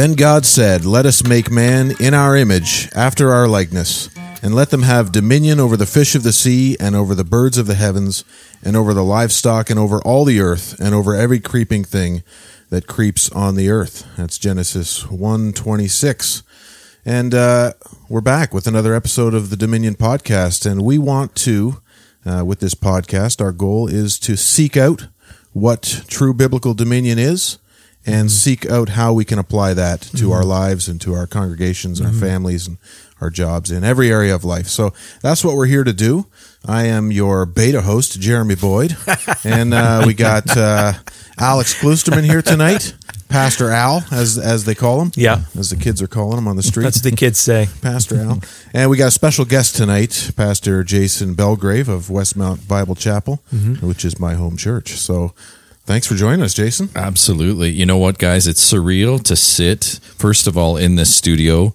Then God said, Let us make man in our image, after our likeness, and let them have dominion over the fish of the sea, and over the birds of the heavens, and over the livestock, and over all the earth, and over every creeping thing that creeps on the earth. That's Genesis 126. And uh, we're back with another episode of the Dominion Podcast. And we want to, uh, with this podcast, our goal is to seek out what true biblical dominion is and seek out how we can apply that to our lives and to our congregations and our families and our jobs in every area of life. So that's what we're here to do. I am your beta host, Jeremy Boyd, and uh, we got uh, Alex Klusterman here tonight, Pastor Al, as as they call him. Yeah. as the kids are calling him on the street. That's what the kids say. Pastor Al. And we got a special guest tonight, Pastor Jason Belgrave of Westmount Bible Chapel, which is my home church. So thanks for joining us, Jason. Absolutely. You know what, guys? It's surreal to sit, first of all, in this studio.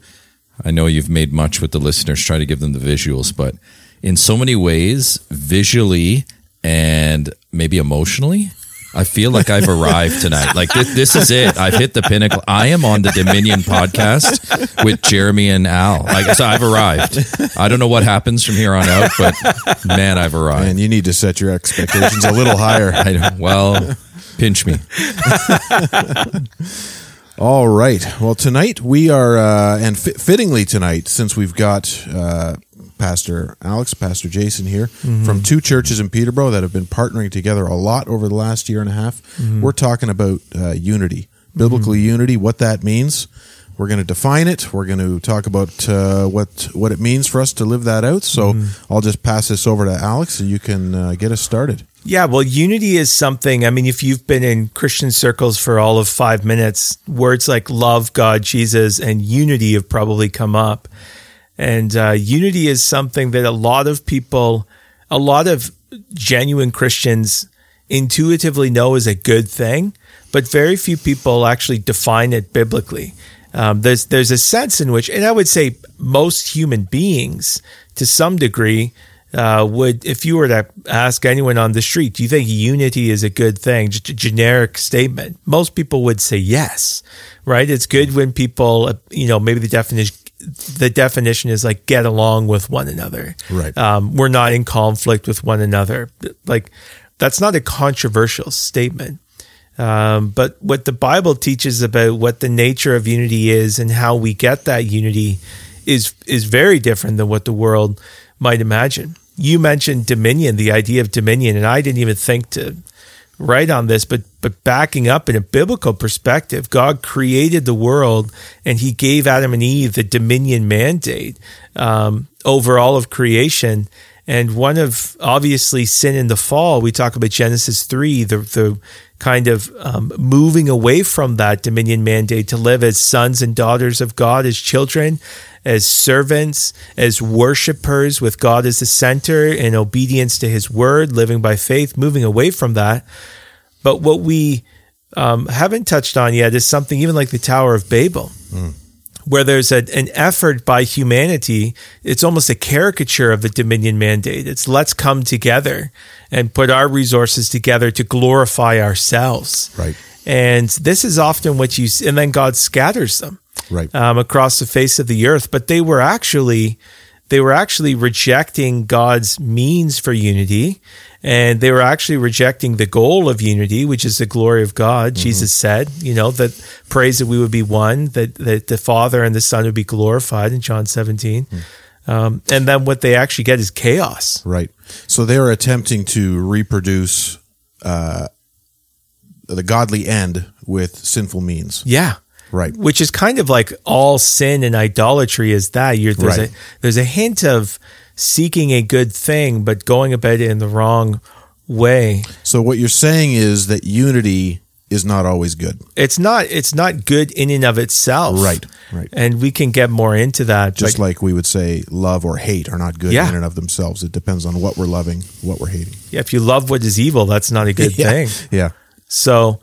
I know you've made much with the listeners, try to give them the visuals, but in so many ways, visually and maybe emotionally, I feel like I've arrived tonight. Like this, this is it. I've hit the pinnacle. I am on the Dominion podcast with Jeremy and Al. Like so, I've arrived. I don't know what happens from here on out, but man, I've arrived. And you need to set your expectations a little higher. I know. Well, pinch me. All right. Well, tonight we are, uh, and fi- fittingly tonight, since we've got uh, Pastor Alex, Pastor Jason here from two churches in Peterborough that have been partnering together a lot over the last year and a half, we're talking about uh, unity, biblical unity, what that means. We're going to define it. We're going to talk about uh, what what it means for us to live that out. So I'll just pass this over to Alex, and you can uh, get us started. Yeah, well, unity is something. I mean, if you've been in Christian circles for all of five minutes, words like love, God, Jesus, and unity have probably come up. And uh, unity is something that a lot of people, a lot of genuine Christians intuitively know is a good thing, but very few people actually define it biblically. Um, there's there's a sense in which, and I would say most human beings, to some degree, uh, would if you were to ask anyone on the street, do you think unity is a good thing? Just a generic statement. Most people would say yes, right? It's good when people, you know, maybe the definition the definition is like get along with one another. Right. Um, we're not in conflict with one another. Like that's not a controversial statement. Um, but what the Bible teaches about what the nature of unity is and how we get that unity is is very different than what the world might imagine. You mentioned dominion, the idea of dominion, and I didn't even think to write on this, but but backing up in a biblical perspective, God created the world and He gave Adam and Eve the dominion mandate um, over all of creation. And one of obviously sin in the fall, we talk about Genesis 3, the, the kind of um, moving away from that dominion mandate to live as sons and daughters of God, as children, as servants, as worshipers with God as the center in obedience to his word, living by faith, moving away from that. But what we um, haven't touched on yet is something even like the Tower of Babel where there's a, an effort by humanity. It's almost a caricature of the dominion mandate. It's let's come together and put our resources together to glorify ourselves. Right. And this is often what you, see. and then God scatters them Right. um, across the face of the earth. But they were actually, they were actually rejecting God's means for unity. And they were actually rejecting the goal of unity, which is the glory of God. Jesus said, you know, that praise that we would be one, that, that the Father and the Son would be glorified in John 17. Um, and then what they actually get is chaos. Right. So they're attempting to reproduce uh, the godly end with sinful means. Yeah. Right. Which is kind of like all sin and idolatry is that. You're, there's Right. a there's a hint of seeking a good thing, but going about it in the wrong way. So what you're saying is that unity is not always good. It's not it's not good in and of itself. Right, right. And we can get more into that. Just Like, like we would say love or hate are not good Yeah. in and of themselves. It depends on what we're loving, what we're hating. yeah, if you love what is evil, that's not a good yeah. thing. Yeah. So,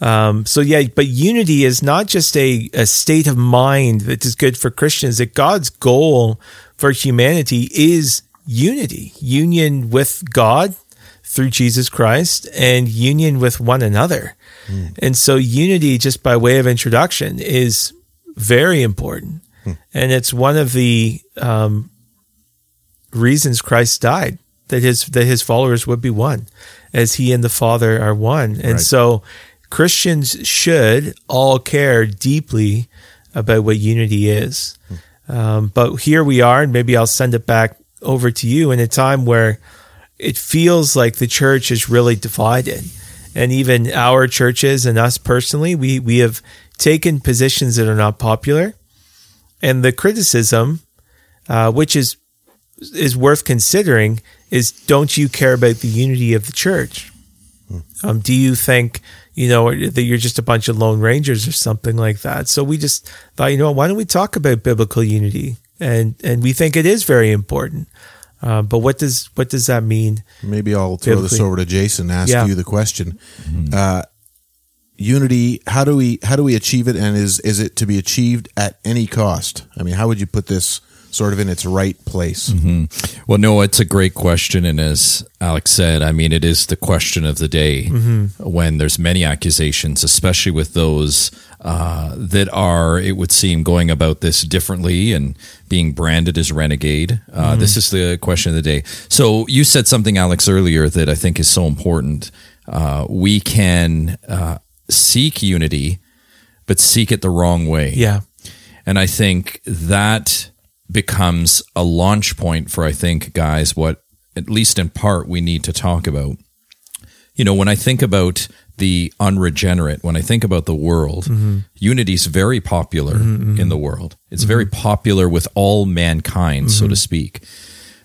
um, so yeah, but unity is not just a, a state of mind that is good for Christians. That God's goal for humanity is unity, union with God through Jesus Christ, and union with one another. Hmm. And so, unity, just by way of introduction, is very important, hmm. and it's one of the um, reasons Christ died that his that his followers would be one, as he and the Father are one, and Right. so Christians should all care deeply about what unity is. Hmm. Um, but here we are, and maybe I'll send it back over to you in a time where it feels like the church is really divided. And even our churches and us personally, we, we have taken positions that are not popular. And the criticism, uh, which is is worth considering, is don't you care about the unity of the church? Um, do you think you know that you're just a bunch of lone rangers or something like that? So we just thought, you know, why don't we talk about biblical unity? And and we think it is very important. Uh, but what does what does that mean? Maybe I'll throw this over to Jason. and Ask Yeah. you the question. Uh, unity. How do we how do we achieve it? And is is it to be achieved at any cost? I mean, how would you put this sort of in its right place? Well, no, it's a great question, and as Alex said, I mean, it is the question of the day when there's many accusations, especially with those uh, that are, it would seem, going about this differently and being branded as renegade. Uh, This is the question of the day. So you said something, Alex, earlier that I think is so important. Uh, we can uh, seek unity, but seek it the wrong way. Yeah, And I think that becomes a launch point for, I think, guys, what, at least in part, we need to talk about. You know, when I think about the unregenerate, when I think about the world, mm-hmm. unity is very popular mm-hmm, mm-hmm. in the world. It's very popular with all mankind, so to speak.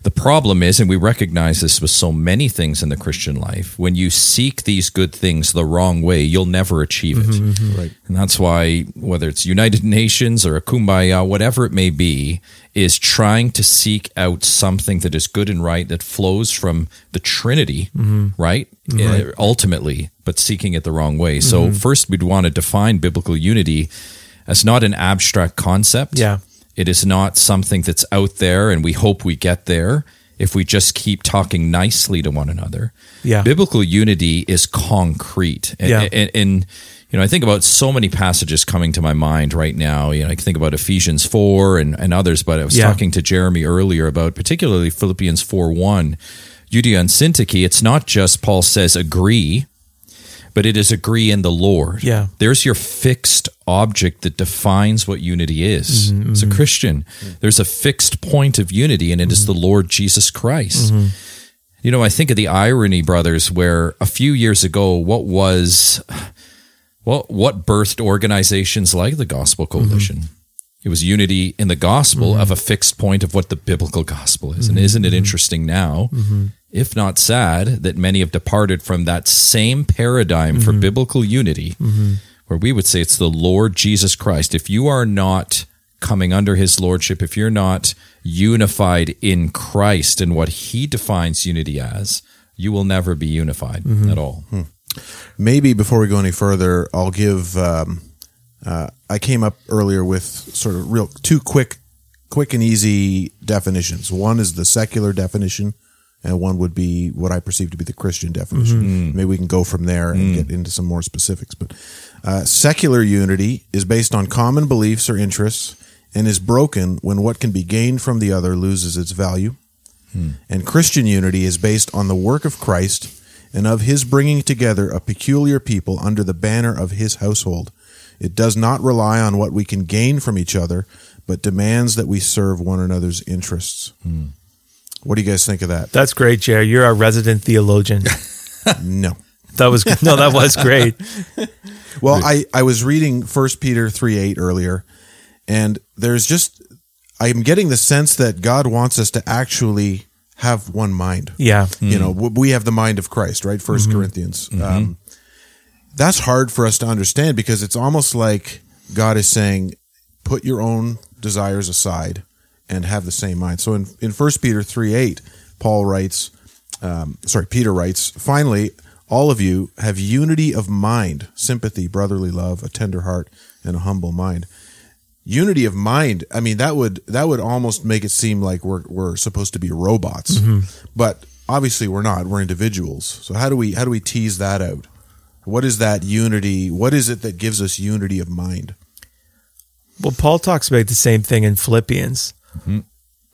The problem is, and we recognize this with so many things in the Christian life, when you seek these good things the wrong way, you'll never achieve it. Mm-hmm, mm-hmm. Right. And that's why, whether it's United Nations or a kumbaya, whatever it may be, is trying to seek out something that is good and right that flows from the Trinity, mm-hmm. right? Uh, ultimately, but seeking it the wrong way. So, first, we'd want to define biblical unity as not an abstract concept. Yeah. It is not something that's out there and we hope we get there if we just keep talking nicely to one another. Yeah. Biblical unity is concrete. And, Yeah. and, and, you know, I think about so many passages coming to my mind right now. You know, I think about Ephesians 4 and, and others, but I was Yeah. talking to Jeremy earlier about particularly Philippians 4 1. Euodia and Syntyche, it's not just Paul says agree, but it is agree in the Lord. Yeah. There's your fixed object that defines what unity is. Mm-hmm, As a Christian, there's a fixed point of unity, and it is the Lord Jesus Christ. Mm-hmm. You know, I think of the irony, brothers, where a few years ago, what was, well, what birthed organizations like the Gospel Mm-hmm. Coalition? It was unity in the gospel of a fixed point of what the biblical gospel is. And Mm-hmm. isn't it interesting now, if not sad, that many have departed from that same paradigm for Mm-hmm. biblical unity, where we would say it's the Lord Jesus Christ. If you are not coming under his lordship, if you're not unified in Christ and what he defines unity as, you will never be unified Mm-hmm. at all. Maybe before we go any further, I'll give. Um, uh, I came up earlier with sort of real two quick, quick and easy definitions. One is the secular definition, and one would be what I perceive to be the Christian definition. Mm-hmm. Mm. Maybe we can go from there and mm. get into some more specifics. But uh, secular unity is based on common beliefs or interests and is broken when what can be gained from the other loses its value. Mm. And Christian unity is based on the work of Christ and of his bringing together a peculiar people under the banner of his household. It does not rely on what we can gain from each other, but demands that we serve one another's interests. What do you guys think of that? that's great, Jerry. You're our resident theologian. No. That was no, that was great. Well, I, I was reading First Peter 3 8 earlier, and there's just, I'm getting the sense that God wants us to actually have one mind. Yeah, you know mm. we have the mind of christ right 1st mm-hmm. corinthians mm-hmm. um, that's hard for us to understand because it's almost like god is saying put your own desires aside and have the same mind. So in, in 1 peter 3 8 paul writes um, sorry peter writes finally all of you have unity of mind sympathy brotherly love a tender heart and a humble mind. Unity of mind i mean that would that would almost make it seem like we're we're supposed to be robots. But obviously we're not we're individuals. So how do we how do we tease that out? What is that unity what is it that gives us unity of mind? Well, Paul talks about the same thing in Philippians,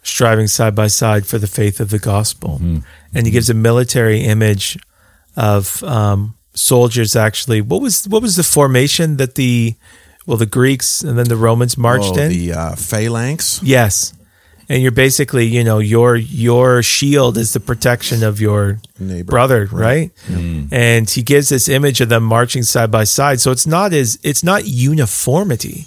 striving side by side for the faith of the gospel, and he gives a military image of um, soldiers. Actually, what was what was the formation that the well the Greeks and then the Romans marched oh, in? the uh, phalanx. Yes. And you're basically, you know, your your shield is the protection of your Neighbor. brother, right? And he gives this image of them marching side by side. So it's not as it's not uniformity.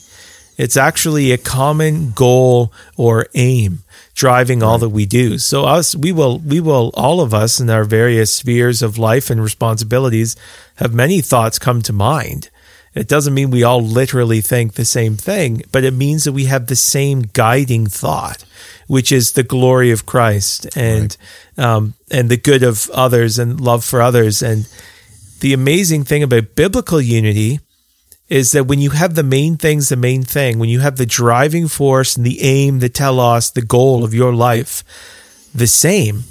It's actually a common goal or aim driving all that we do. So us we will we will all of us in our various spheres of life and responsibilities have many thoughts come to mind. It doesn't mean we all literally think the same thing, but it means that we have the same guiding thought, which is the glory of Christ and um, and the good of others and love for others. And the amazing thing about biblical unity is that when you have the main things, the main thing, when you have the driving force and the aim, the telos, the goal of your life, the same,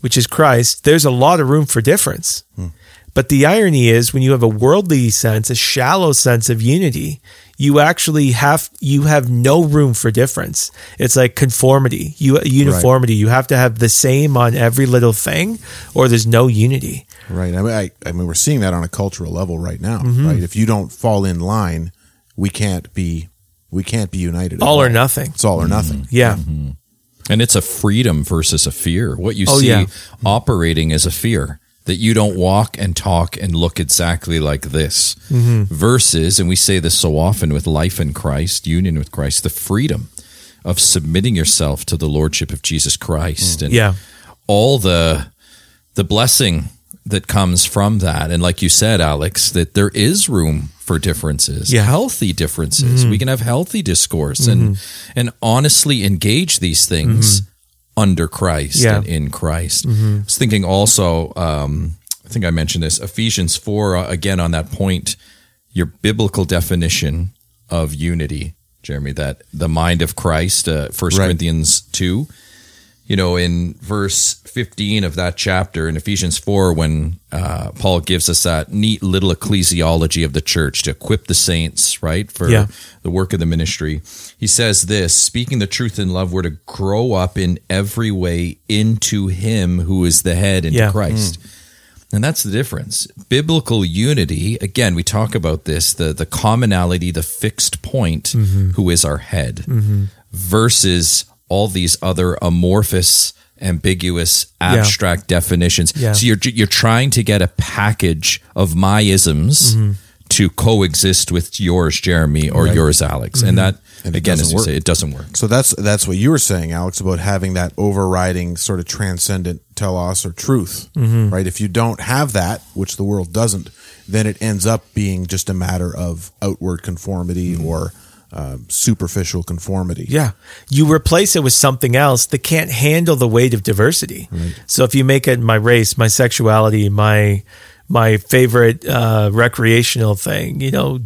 which is Christ, there's a lot of room for difference. Hmm. But the irony is when you have a worldly sense, a shallow sense of unity, you actually have you have no room for difference. It's like conformity, you uniformity. You have to have the same on every little thing, or there's no unity. Right. I mean, I, I mean, we're seeing that on a cultural level right now. Mm-hmm. Right. If you don't fall in line, we can't be we can't be united. at All or nothing. It's all or nothing. Yeah. And it's a freedom versus a fear. What you Oh, see yeah. operating is a fear that you don't walk and talk and look exactly like this. Mm-hmm. Versus, and we say this so often with life in Christ, union with Christ, the freedom of submitting yourself to the lordship of Jesus Christ and Mm. Yeah. all the the blessing that comes from that. And like you said, Alex, that there is room for differences, Yeah. healthy differences. We can have healthy discourse and and honestly engage these things under Christ Yeah. and in Christ. I was thinking also, um, I think I mentioned this, Ephesians 4, uh, again on that point, your biblical definition of unity, Jeremy, that the mind of Christ, uh, 1 Right. Corinthians 2, you know, in verse 15 of that chapter in Ephesians 4, when uh, Paul gives us that neat little ecclesiology of the church to equip the saints, right, for Yeah. the work of the ministry, he says this speaking the truth in love, we're to grow up in every way into him who is the head, into Yeah. Christ. And that's the difference. Biblical unity, again, we talk about this the, the commonality, the fixed point, Mm-hmm. who is our head, versus all these other amorphous, ambiguous, abstract definitions. Yeah. So you're, you're trying to get a package of my isms Mm-hmm. to coexist with yours, Jeremy, or yours, Alex. And that, And again, as doesn't you work. say, it doesn't work. So that's that's what you were saying, Alex, about having that overriding sort of transcendent telos or truth, Mm-hmm. right? If you don't have that, which the world doesn't, then it ends up being just a matter of outward conformity or um, superficial conformity. Yeah. You replace it with something else that can't handle the weight of diversity. So if you make it my race, my sexuality, my my favorite uh, recreational thing, you know,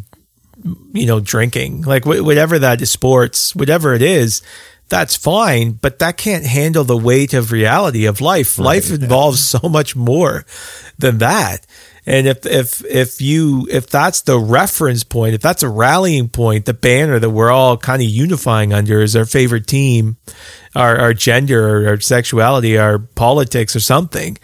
you know, drinking, like wh- whatever that is, sports, whatever it is, that's fine, but that can't handle the weight of reality of life. Life involves so much more than that. And if if if you if that's the reference point, if that's a rallying point, the banner that we're all kind of unifying under is our favorite team, our our gender, our sexuality, our politics, or something.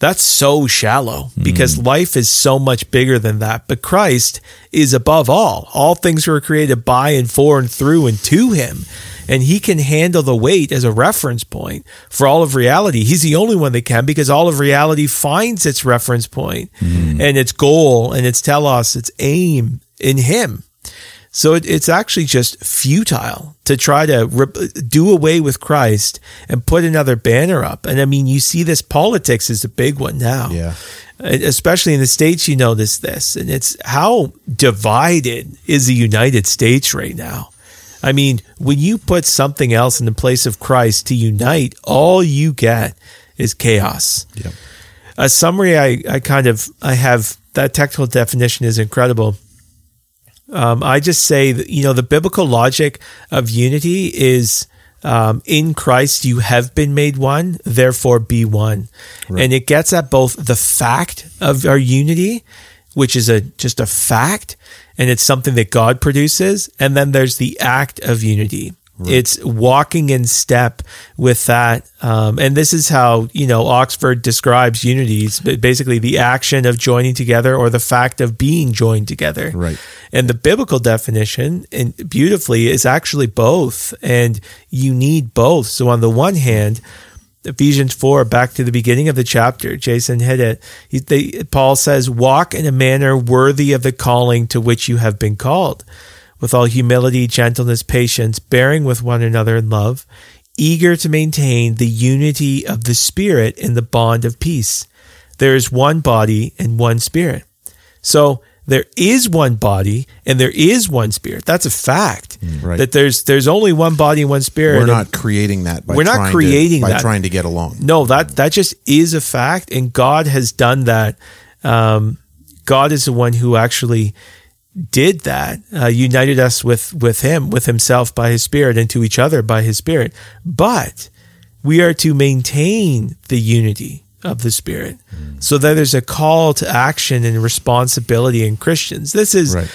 That's so shallow because hmm. life is so much bigger than that. But Christ is above all. All things were created by and for and through and to him. And he can handle the weight as a reference point for all of reality. He's the only one that can because all of reality finds its reference point mm-hmm. and its goal and its telos, its aim in him. So it, it's actually just futile to try to rip, do away with Christ and put another banner up. And I mean, you see this politics is a big one now. Yeah. Especially in the States, you notice this. And it's how divided is the United States right now. I mean, when you put something else in the place of Christ to unite, all you get is chaos Yep. a summary I, I kind of I have that technical definition is incredible. Um, I just say that you know the biblical logic of unity is um, in Christ you have been made one, therefore be one, and it gets at both the fact of our unity, which is a just a fact and it's something that God produces. And then there's the act of unity. It's walking in step with that. Um, and this is how, you know, Oxford describes unity. It's basically the action of joining together or the fact of being joined together. Right. And the biblical definition, and beautifully, is actually both. And you need both. So on the one hand, Ephesians 4, back to the beginning of the chapter, Jason hit it. He, they, Paul says, Walk in a manner worthy of the calling to which you have been called, with all humility, gentleness, patience, bearing with one another in love, eager to maintain the unity of the Spirit in the bond of peace. There is one body and one Spirit. So, there is one body and there is one spirit. That's a fact. Right. That there's there's only one body and one spirit. We're not creating that. By We're not creating to, by that. trying to get along. No, that that just is a fact, and God has done that. Um, God is the one who actually did that, uh, united us with with Him, with Himself by His Spirit, and to each other by His Spirit. But we are to maintain the unity of the Spirit, so that there's a call to action and responsibility in Christians. This is Right.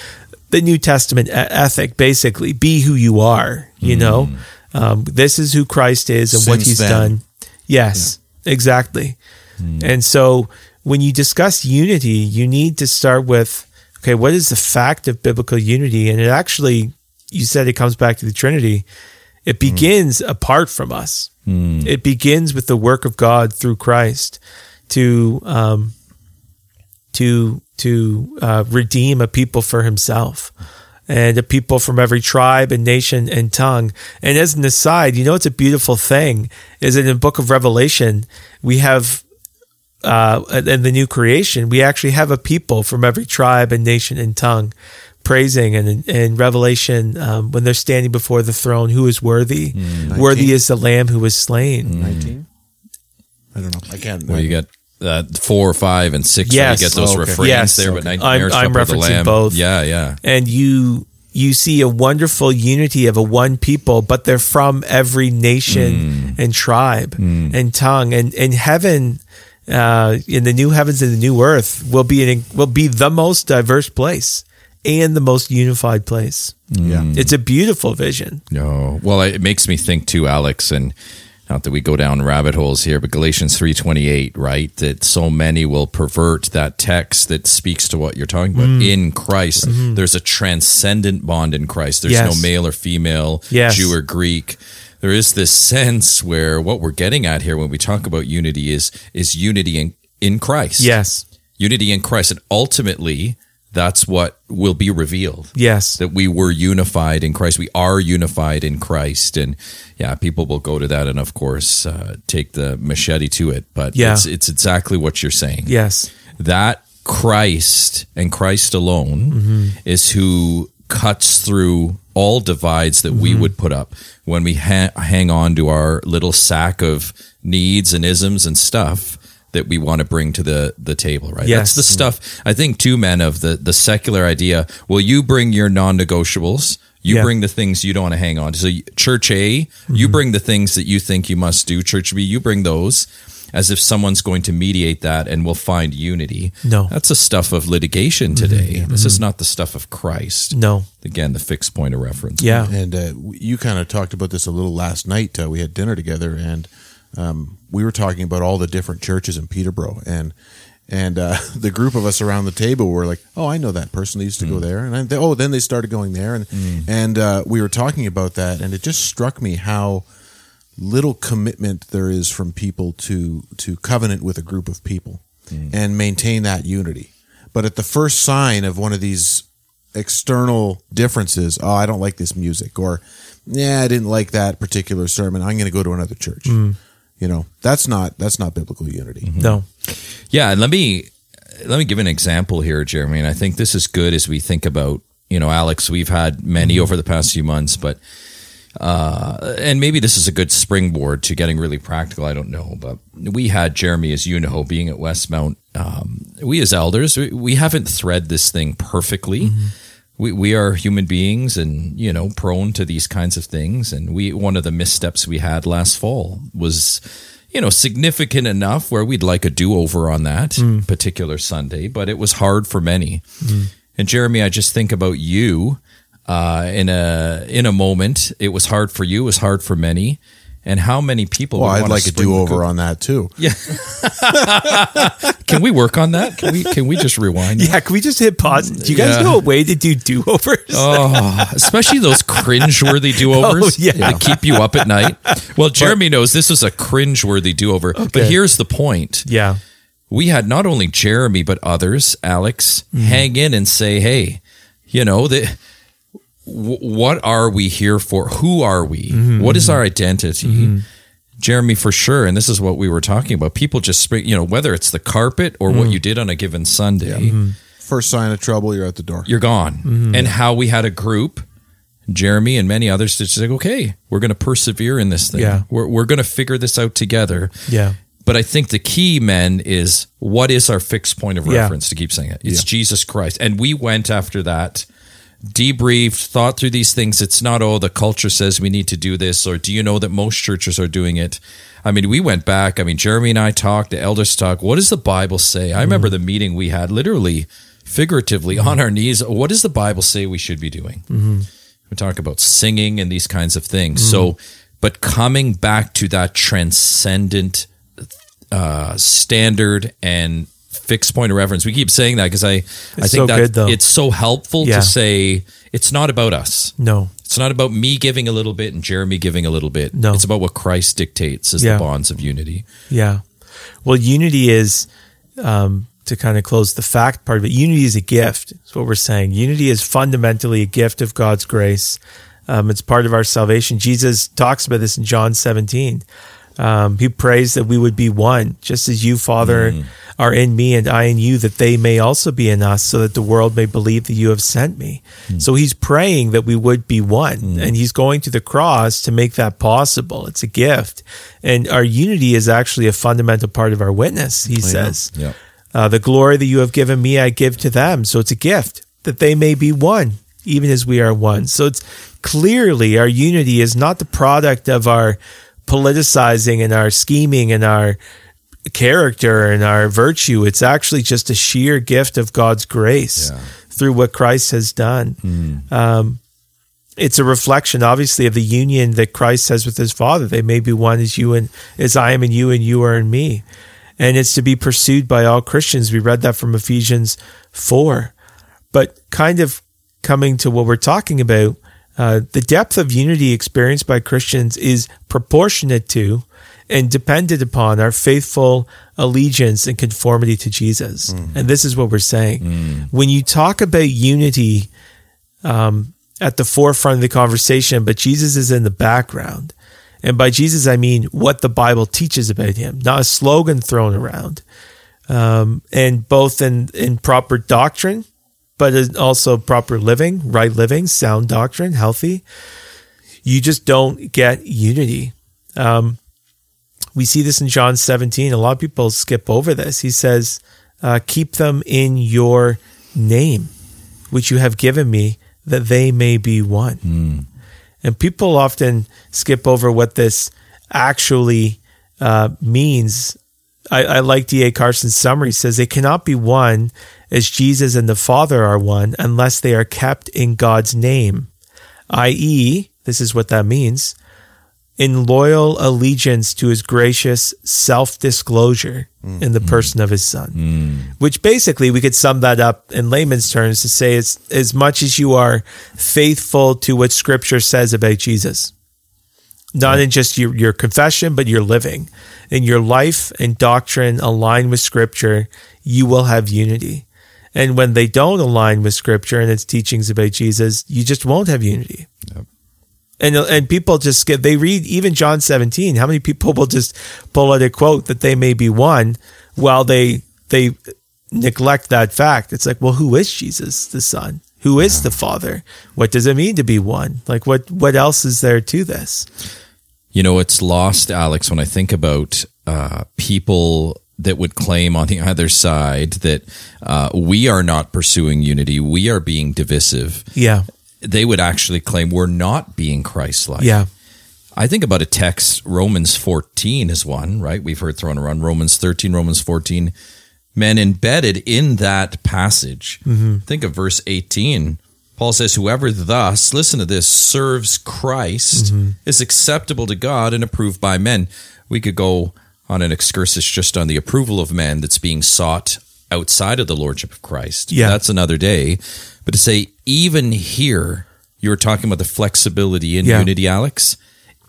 the New Testament ethic, basically. Be who you are. You know, mm. um, this is who Christ is and what He's then. done. Yes, exactly. Mm. And so when you discuss unity, you need to start with okay, what is the fact of biblical unity? And it actually, you said it comes back to the Trinity. It mm. begins apart from us. It begins with the work of God through Christ to um, to to uh, redeem a people for Himself and a people from every tribe and nation and tongue. And as an aside, you know, it's a beautiful thing is that in the book of Revelation, we have, uh, in the new creation, we actually have a people from every tribe and nation and tongue praising and in Revelation, um, when they're standing before the throne, who is worthy? Worthy is the lamb who was slain. Nineteen. I don't know. I can't. Well, you get uh, four, five, and six. Yes. You get those Oh, okay. refrains Yes. there, but Okay. I'm- I'm Supper the referencing Lamb. both. Yeah, yeah. and you you see a wonderful unity of a one people, but they're from every nation and tribe and tongue and and heaven. Uh, in the new heavens and the new earth will be an, will be the most diverse place and the most unified place. Yeah. It's a beautiful vision. No. Well, it makes me think too, Alex, and not that we go down rabbit holes here, but Galatians 3:28, right? That so many will pervert that text that speaks to what you're talking about. Mm. In Christ, there's a transcendent bond in Christ. There's Yes. no male or female, Yes. Jew or Greek. There is this sense where what we're getting at here when we talk about unity is is unity in in Christ. Yes. Unity in Christ and ultimately that's what will be revealed Yes. that we were unified in Christ. We are unified in Christ, and yeah, people will go to that and of course uh, take the machete to it. But Yeah. it's it's exactly what you're saying. Yes. That Christ and Christ alone is who cuts through all divides that we would put up when we ha- hang on to our little sack of needs and isms and stuff that we want to bring to the the table right Yes. that's the stuff i think too men of the the secular idea well you bring your non-negotiables you Yeah. bring the things you don't want to hang on to so church a you bring the things that you think you must do church b you bring those as if someone's going to mediate that and we'll find unity No. that's the stuff of litigation today this is not the stuff of christ No. again the fixed point of reference Yeah. And uh, you kind of talked about this a little last night. Uh, we had dinner together, and um, we were talking about all the different churches in Peterborough, and and uh, the group of us around the table were like, "Oh, I know that person. They used to go there." And I, oh, then they started going there, and and uh, we were talking about that, and it just struck me how little commitment there is from people to to covenant with a group of people and maintain that unity. But at the first sign of one of these external differences, oh, I don't like this music, or yeah, I didn't like that particular sermon. I'm going to go to another church. You know, that's not that's not biblical unity. No. Yeah, and let me let me give an example here, Jeremy. And I think this is good as we think about, you know, Alex. We've had many over the past few months, but uh, and maybe this is a good springboard to getting really practical. I don't know, but we had Jeremy, as you know, being at Westmount. Um, we as elders, we, we haven't thread this thing perfectly. We, we are human beings and you know prone to these kinds of things and we one of the missteps we had last fall was you know, significant enough where we'd like a do over on that Mm. particular Sunday, but it was hard for many. And Jeremy, I just think about you uh, in a in a moment. It was hard for you. It was hard for many. And how many people? Well, would I'd wanna like a swing do over on that too. Yeah. can we work on that? Can we? Can we just rewind? that? Yeah, can we just hit pause? Do you guys Yeah. know a way to do do overs? Oh, especially those cringe-worthy do-overs Oh, yeah. that keep you up at night. Well, Jeremy knows this was a cringe-worthy do-over. But here's the point: yeah, we had not only Jeremy but others, Alex, Mm-hmm. hang in and say, "Hey, you know that." What are we here for? Who are we? Mm-hmm. What is our identity? Jeremy, for sure, and this is what we were talking about. People just spring, you know, whether it's the carpet or Mm. what you did on a given Sunday, First sign of trouble, you're at the door. you're gone. And how we had a group, Jeremy and many others, to like, okay, we're going to persevere in this thing. Yeah. We're, we're going to figure this out together. yeah, But I think the key, men, is what is our fixed point of Yeah. reference to keep saying it? It's Jesus Christ. And we went after that, debriefed, thought through these things. It's not, oh, the culture says we need to do this, or do you know that most churches are doing it? I mean, we went back. I mean, Jeremy and I talked, the elders talked. What does the Bible say? I remember mm-hmm. the meeting we had literally, figuratively, mm-hmm. on our knees. What does the Bible say we should be doing? Mm-hmm. We talk about singing and these kinds of things. So, but coming back to that transcendent uh, standard and fixed point of reference. We keep saying that because I, I think so that good, it's so helpful Yeah. to say it's not about us. no, It's not about me giving a little bit and Jeremy giving a little bit. No. It's about what Christ dictates as Yeah. the bonds of unity. yeah. Well, unity is um, to kind of close the fact part of it. Unity is a gift. That's what we're saying. Unity is fundamentally a gift of God's grace. Um, it's part of our salvation. Jesus talks about this in John 17. Um, he prays that we would be one, just as you, Father, are in me and I in you, that they may also be in us, so that the world may believe that you have sent me. So he's praying that we would be one, and he's going to the cross to make that possible. It's a gift. And our unity is actually a fundamental part of our witness, he says. Yeah. Uh, the glory that you have given me, I give to them. So it's a gift that they may be one, even as we are one. So it's clearly our unity is not the product of our politicizing and our scheming and our character and our virtue. It's actually just a sheer gift of God's grace Yeah. through what Christ has done. Um, it's a reflection, obviously, of the union that Christ has with his Father. They may be one as you and as I am in you and you are in me. And it's to be pursued by all Christians. We read that from Ephesians 4. But kind of coming to what we're talking about, uh, the depth of unity experienced by Christians is proportionate to and dependent upon our faithful allegiance and conformity to Jesus. And this is what we're saying. When you talk about unity um, at the forefront of the conversation, but Jesus is in the background. And by Jesus, I mean what the Bible teaches about him, not a slogan thrown around. Um, and both in, in proper doctrine, but also proper living, right living, sound doctrine, healthy. You just don't get unity. Um, we see this in John 17. A lot of people skip over this. He says, uh, Keep them in your name, which you have given me, that they may be one. And people often skip over what this actually uh, means. I, I like D.A. Carson's summary. He says they cannot be one as Jesus and the Father are one unless they are kept in God's name, i.e., this is what that means in loyal allegiance to his gracious self disclosure mm. in the person of his son. Mm. Which basically we could sum that up in layman's terms to say it's as much as you are faithful to what scripture says about Jesus. Not in just your, your confession, but your living. In your life and doctrine align with scripture, you will have unity. And when they don't align with scripture and its teachings about Jesus, you just won't have unity. And and people just get they read even John 17. How many people will just pull out a quote that they may be one while they they neglect that fact? It's like, well, who is Jesus, the Son? Who is the Father? What does it mean to be one? Like what what else is there to this? You know, it's lost, Alex, when I think about uh, people that would claim on the other side that uh, we are not pursuing unity, we are being divisive. Yeah. They would actually claim we're not being Christ like. Yeah. I think about a text, Romans 14 is one, right? We've heard thrown around Romans 13, Romans 14. Men embedded in that passage, think of verse 18. Paul says, Whoever thus, listen to this, serves Christ mm-hmm. is acceptable to God and approved by men. We could go on an excursus just on the approval of men that's being sought outside of the Lordship of Christ. Yeah. That's another day. But to say, even here, you were talking about the flexibility in Yeah. unity, Alex.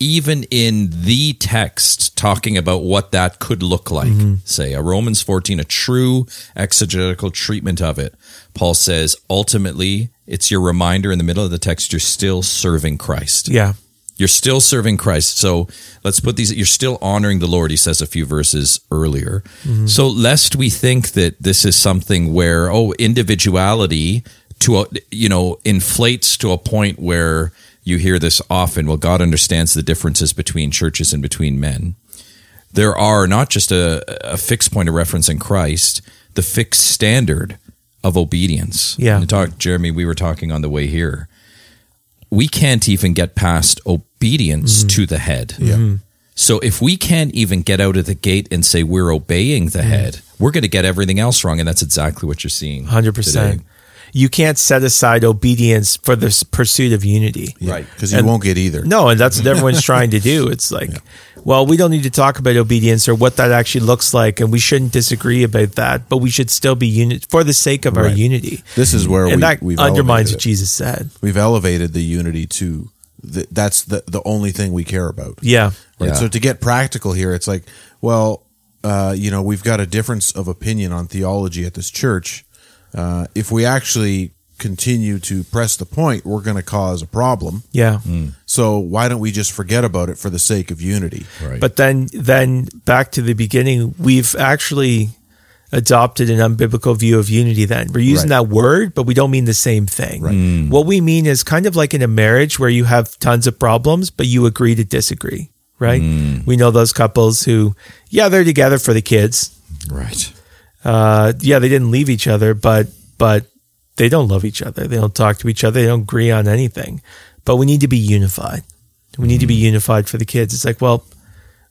Even in the text, talking about what that could look like, mm-hmm. say a Romans 14, a true exegetical treatment of it. Paul says, ultimately, it's your reminder in the middle of the text, you're still serving Christ. Yeah. You're still serving Christ. So let's put these, you're still honoring the Lord, he says a few verses earlier. Mm-hmm. So lest we think that this is something where, oh, individuality to, a, you know, inflates to a point where you hear this often. Well, God understands the differences between churches and between men. There are not just a, a fixed point of reference in Christ, the fixed standard of obedience. Yeah. And talk, Jeremy, we were talking on the way here we can't even get past obedience mm-hmm. to the head. Yeah. Mm-hmm. So if we can't even get out of the gate and say we're obeying the mm-hmm. head, we're going to get everything else wrong, and that's exactly what you're seeing. Hundred percent. Today. You can't set aside obedience for the pursuit of unity. Right. Because you won't get either. No, and that's what everyone's trying to do. It's like, well, we don't need to talk about obedience or what that actually looks like, and we shouldn't disagree about that, but we should still be unit for the sake of our unity. This is where and we, that we've undermines what it. Jesus said. We've elevated the unity to the, that's the the only thing we care about. Yeah. Right. Yeah. So to get practical here, it's like, well, uh, you know, we've got a difference of opinion on theology at this church. Uh, if we actually continue to press the point, we're going to cause a problem. Yeah. Hmm. So why don't we just forget about it for the sake of unity? Right. But then, then back to the beginning, we've actually adopted an unbiblical view of unity. Then we're using Right. that word, but we don't mean the same thing. Right. Hmm. What we mean is kind of like in a marriage where you have tons of problems, but you agree to disagree. Right? Hmm. We know those couples who, yeah, they're together for the kids. right. Uh, yeah, they didn't leave each other, but but they don't love each other. They don't talk to each other. They don't agree on anything. But we need to be unified. We need to be unified for the kids. It's like, well,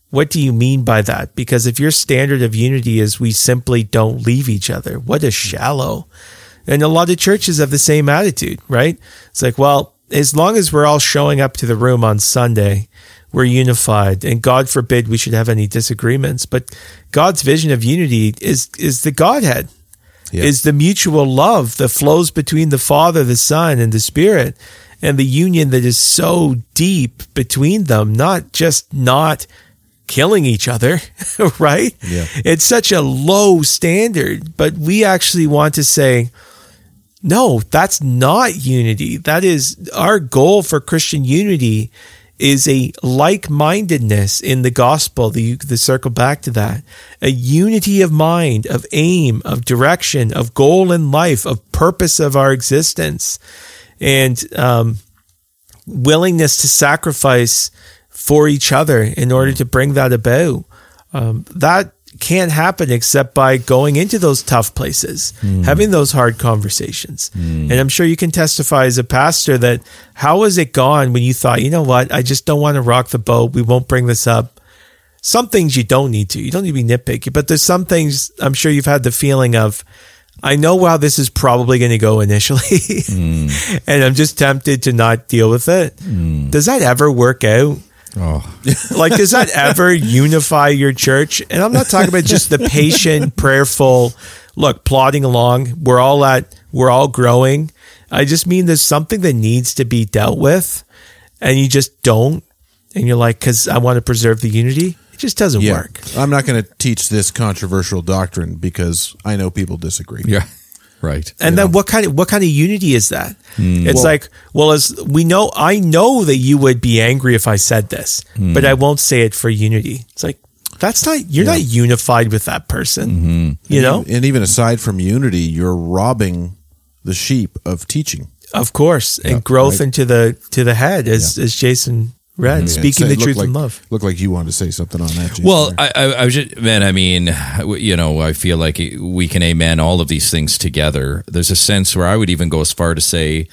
what do you mean by that? Because if your standard of unity is we simply don't leave each other, what is shallow? And a lot of churches have the same attitude, right? It's like, well, as long as we're all showing up to the room on Sunday, we're unified. And God forbid we should have any disagreements. But God's vision of unity is is the Godhead. Yeah. Is the mutual love that flows between the Father, the Son, and the Spirit, and the union that is so deep between them, not just not killing each other, right? Yeah. It's such a low standard, but we actually want to say, no, that's not unity. That is our goal for Christian unity is a like-mindedness in the gospel. The, the circle back to that, a unity of mind, of aim, of direction, of goal in life, of purpose of our existence, and um, willingness to sacrifice for each other in order to bring that about. Um, that can't happen except by going into those tough places, hmm. having those hard conversations. Hmm. And I'm sure you can testify as a pastor that how was it gone when you thought, you know what, I just don't want to rock the boat. We won't bring this up. Some things you don't need to. You don't need to be nitpicky, but there's some things I'm sure you've had the feeling of, I know how this is probably going to go initially, hmm. and I'm just tempted to not deal with it. Does that ever work out? Oh, Like, does that ever unify your church? And I'm not talking about just the patient, prayerful, look, plodding along. We're all at, we're all growing. I just mean there's something that needs to be dealt with, and you just don't. And you're like, because I want to preserve the unity. It just doesn't Yeah. work. I'm not going to teach this controversial doctrine because I know people disagree. yeah. Right. And then what kind of what kind of unity is that? Hmm. It's Well- like, well, as we know, I know that you would be angry if I said this, Hmm. but I won't say it for unity. It's like that's not you're not unified with that person. Mm-hmm. You know, And even aside from unity, you're robbing the sheep of teaching. of course, and growth right. into the to the head, as as Jason read, speaking It the truth like, in love. Looked like you wanted to say something on that. Jason, Well. I, I, I was just, man, I mean, you know, I feel like we can amen all of these things together. There's a sense where I would even go as far to say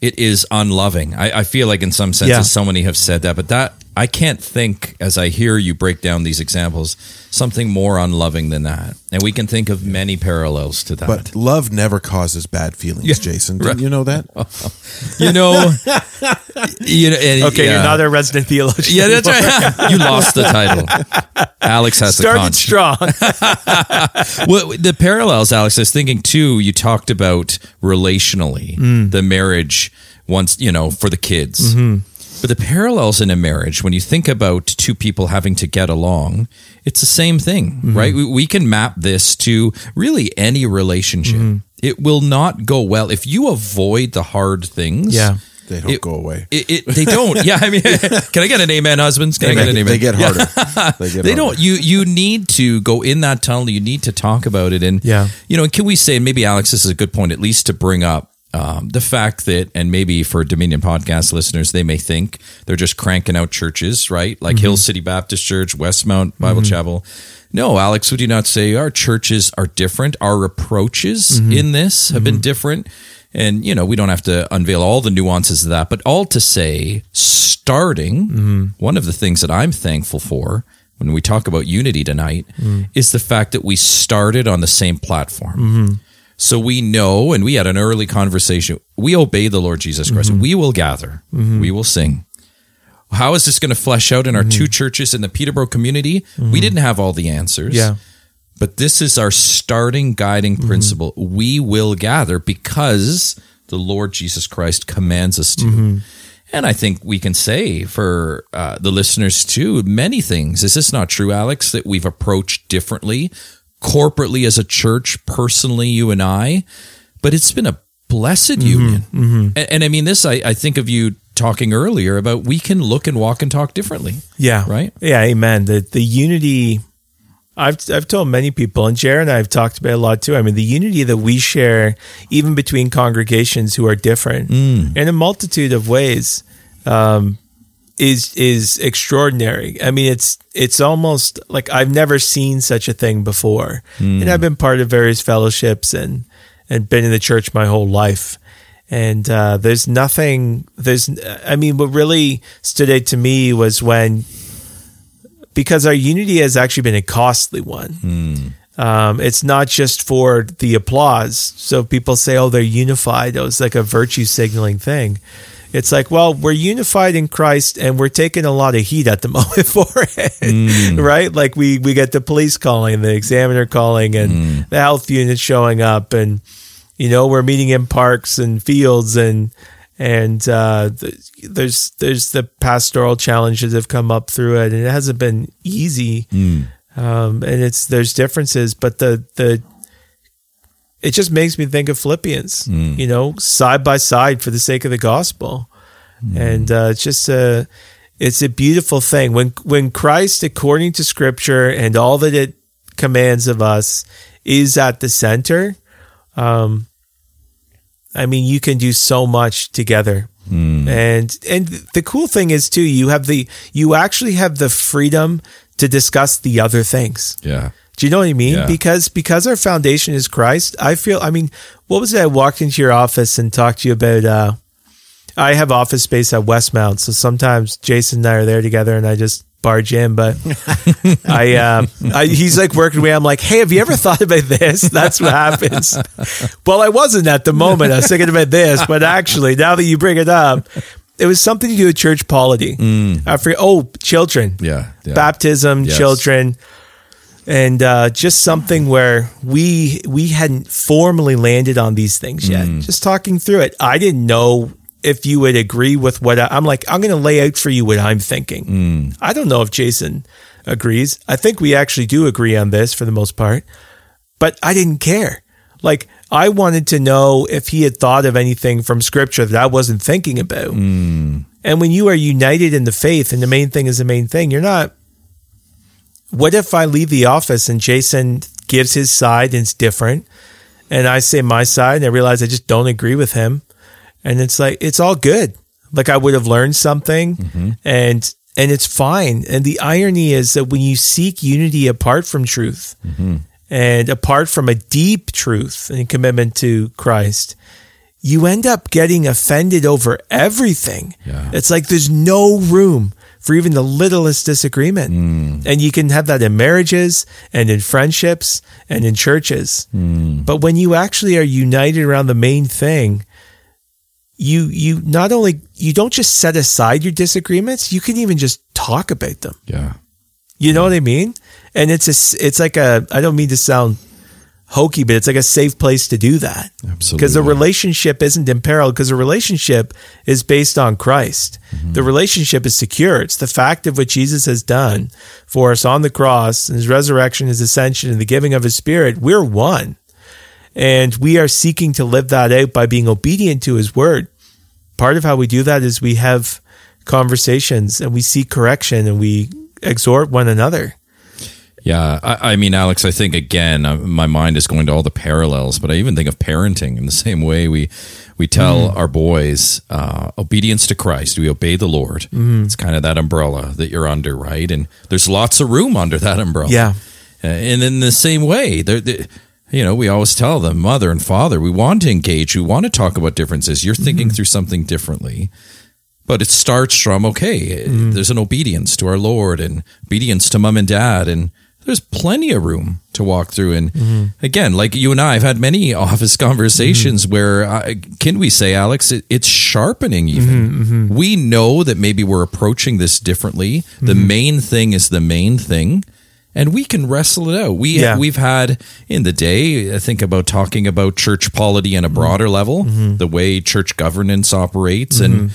it is unloving. I, I feel like in some senses, Yeah. so many have said that, but that I can't think, as I hear you break down these examples, something more unloving than that. And we can think of many parallels to that. But love never causes bad feelings, Jason. Didn't you know that? you know, you know and- Okay, yeah. you're not a resident theologian. Yeah, that's right. you lost the title. Alex has the Started strong. well, the parallels, Alex, I was thinking too, you talked about relationally, Mm. the marriage once, you know, for the kids. Mm-hmm. But the parallels in a marriage, when you think about two people having to get along, it's the same thing, Mm-hmm. right? We, we can map this to really any relationship. Mm-hmm. It will not go well if you avoid the hard things. Yeah. They don't It- go away. It, it, they don't. Yeah, I mean, can I get an amen, husbands? Can I They, get an amen? they get harder. They, get they harder. don't you you need to go in that tunnel you need to talk about it and Yeah. you know can we say maybe alex this is a good point at least to bring up um, the fact that and maybe for dominion podcast listeners they may think they're just cranking out churches right? Like hill mm-hmm. city baptist church westmount bible mm-hmm. chapel. No alex would you not say our churches are different? Our approaches mm-hmm. in this have been different. And you know we don't have to unveil all the nuances of that but all to say starting one of the things that i'm thankful for when we talk about unity tonight mm. is the fact that we started on the same platform so we know and we had an early conversation. We obey the lord jesus christ. Mm-hmm. We will gather. Mm-hmm. We will sing. How is this going to flesh out in our two mm-hmm. churches in the peterborough community? We didn't have all the answers. Yeah. but this is our starting guiding principle. We will gather because the Lord Jesus Christ commands us to. And I think we can say for uh, the listeners too, many things. Is this not true, Alex, that we've approached differently, corporately as a church, personally, you and I? But it's been a blessed mm-hmm. union. Mm-hmm. And, and I mean, this, I, I think of you talking earlier about we can look and walk and talk differently. Yeah. Right? Yeah, amen. The the unity I've I've told many people, and Jared and I have talked about it a lot too. I mean, the unity that we share, even between congregations who are different mm. in a multitude of ways, um, is is extraordinary. I mean, it's it's almost like I've never seen such a thing before, and I've been part of various fellowships and and been in the church my whole life. And uh, there's nothing. There's. I mean, what really stood out to me was when because our unity has actually been a costly one. Um, it's not just for the applause. So people say, oh, they're unified. Oh, it's like a virtue signaling thing. It's like, well, we're unified in Christ and we're taking a lot of heat at the moment for it, right? Like we, we get the police calling, the examiner calling and the health unit showing up and, you know, we're meeting in parks and fields and, and uh, th- there's there's the pastoral challenges that have come up through it, and it hasn't been easy. Um, and it's there's differences, but the the it just makes me think of Philippians, you know, side by side for the sake of the gospel, and uh, it's just a it's a beautiful thing when when Christ, according to Scripture and all that it commands of us, is at the center. Um, I mean, you can do so much together. And and the cool thing is too, you have the you actually have the freedom to discuss the other things. Yeah. Do you know what I mean? Yeah. Because because our foundation is Christ, I feel I mean, what was it? I walked into your office and talked to you about uh I have office space at Westmount, so sometimes Jason and I are there together and I just barge in, but I, uh, I he's like working me. I'm like, hey, have you ever thought about this? That's what happens. well, I wasn't at the moment. I was thinking about this, but actually, now that you bring it up, it was something to do with church polity. I forget. Oh, children Yeah. yeah. baptism, Yes. children, and uh, just something where we we hadn't formally landed on these things yet. Mm. Just talking through it, I didn't know if you would agree with what I, I'm like. I'm going to lay out for you what I'm thinking. Mm. I don't know if Jason agrees. I think we actually do agree on this for the most part, but I didn't care. Like I wanted to know if he had thought of anything from Scripture that I wasn't thinking about. Mm. And when you are united in the faith, and the main thing is the main thing, you're not. What if I leave the office and Jason gives his side and it's different, and I say my side and I realize I just don't agree with him, and it's like it's all good. Like I would have learned something, mm-hmm. and and it's fine. And the irony is that when you seek unity apart from truth, mm-hmm. and apart from a deep truth and commitment to Christ, you end up getting offended over everything. Yeah. It's like there's no room for even the littlest disagreement. Mm. And you can have that in marriages and in friendships and in churches. Mm. But when you actually are united around the main thing, you you not only you don't just set aside your disagreements, you can even just talk about them. Yeah. You know what I mean? And it's a it's like a I don't mean to sound hokey, but it's like a safe place to do that. Absolutely. Because the relationship isn't in peril because the relationship is based on Christ. Mm-hmm. The relationship is secure. It's the fact of what Jesus has done for us on the cross and his resurrection, his ascension, and the giving of his spirit. We're one. And we are seeking to live that out by being obedient to his word. Part of how we do that is we have conversations and we seek correction and we exhort one another. Yeah, I, I mean, Alex, I think again, uh, my mind is going to all the parallels, but I even think of parenting in the same way. We we tell Mm-hmm. our boys uh, obedience to Christ. We obey the Lord. Mm-hmm. It's kind of that umbrella that you're under, right? And there's lots of room under that umbrella. Yeah. Uh, and in the same way, they're, you know, we always tell them, mother and father, we want to engage. We want to talk about differences. You're thinking through something differently. But it starts from okay, there's an obedience to our Lord and obedience to mom and dad, and there's plenty of room to walk through. And again, like you and I, have had many office conversations where, uh, can we say, Alex, it, it's sharpening even. Mm-hmm, mm-hmm. We know that maybe we're approaching this differently. The mm-hmm. main thing is the main thing. And we can wrestle it out. We Yeah. we've had in the day. I think about talking about church polity on a broader level, the way church governance operates, and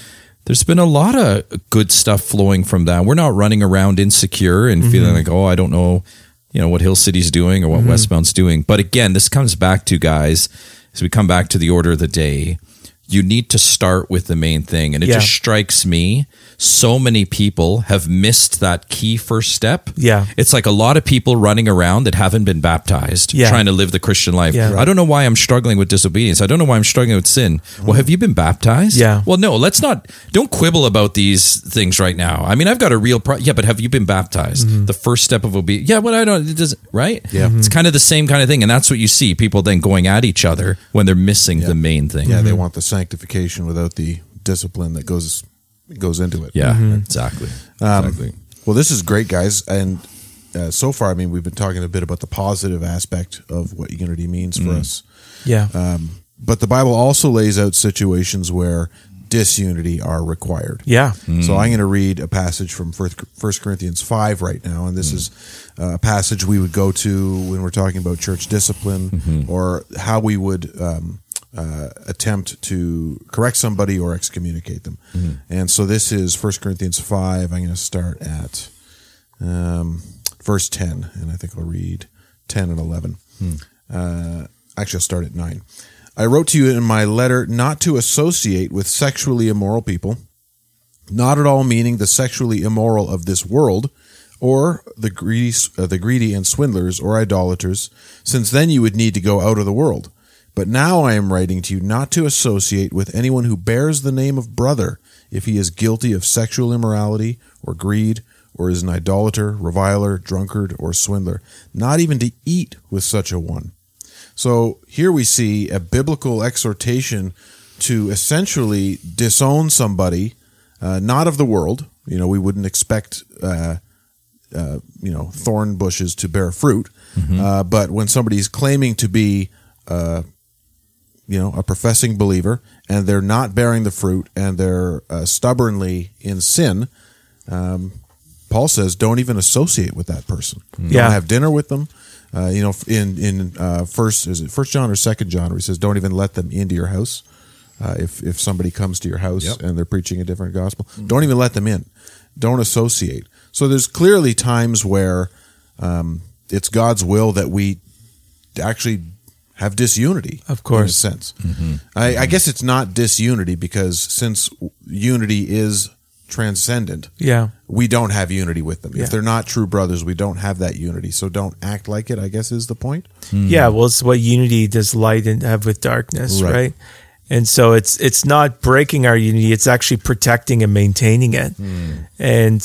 there's been a lot of good stuff flowing from that. We're not running around insecure and feeling mm-hmm. like, oh, I don't know, you know, what Hill City's doing or what mm-hmm. Westmount's doing. But again, this comes back to guys, as we come back to the order of the day, you need to start with the main thing. And it Yeah. just strikes me so many people have missed that key first step. Yeah. It's like a lot of people running around that haven't been baptized, Yeah. trying to live the Christian life. Yeah. I don't know why I'm struggling with disobedience. I don't know why I'm struggling with sin. Well, have you been baptized? Yeah. Well, no, let's not, don't quibble about these things right now. I mean, I've got a real pro- Yeah, but have you been baptized? Mm-hmm. The first step of obedience. Yeah, but I don't, it doesn't, right? Yeah. It's kind of the same kind of thing. And that's what you see people then going at each other when they're missing the main thing. Yeah, they want the sanctification without the discipline that goes goes into it. Yeah, Mm-hmm. exactly. Um, exactly. Well, this is great, guys. And uh, so far, I mean, we've been talking a bit about the positive aspect of what unity means for us. Yeah. But the Bible also lays out situations where disunity are required. yeah. So I'm going to read a passage from First Corinthians 5 right now. And this is uh, a passage we would go to when we're talking about church discipline or how we would um, uh, attempt to correct somebody or excommunicate them. And so this is First Corinthians 5. I'm going to start at um, verse 10. And I think I'll read 10 and 11. Uh, actually, I'll start at 9. I wrote to you in my letter not to associate with sexually immoral people not at all meaning the sexually immoral of this world, or the greedy, uh, the greedy and swindlers or idolaters, since then you would need to go out of the world. But now I am writing to you not to associate with anyone who bears the name of brother, if he is guilty of sexual immorality or greed, or is an idolater, reviler, drunkard, or swindler, not even to eat with such a one. So here we see a biblical exhortation to essentially disown somebody, uh, not of the world. You know, we wouldn't expect, uh, uh, you know, thorn bushes to bear fruit. Uh, but when somebody's claiming to be, uh, you know, a professing believer and they're not bearing the fruit and they're uh, stubbornly in sin, um, Paul says, don't even associate with that person. Yeah. Don't have dinner with them. Uh, you know, in in uh, first is it First John or Second John, where he says, "Don't even let them into your house." Uh, if if somebody comes to your house Yep. and they're preaching a different gospel, don't even let them in. Don't associate. So there's clearly times where um, it's God's will that we actually have disunity. Of course. in a sense. Mm-hmm. I, I mm-hmm. guess it's not disunity because since unity is transcendent, Yeah. we don't have unity with them. Yeah. If they're not true brothers, we don't have that unity. So don't act like it. I guess is the point. Hmm. Yeah, well, it's what unity does light and have with darkness, Right. right. And so it's it's not breaking our unity; it's actually protecting and maintaining it. Hmm. And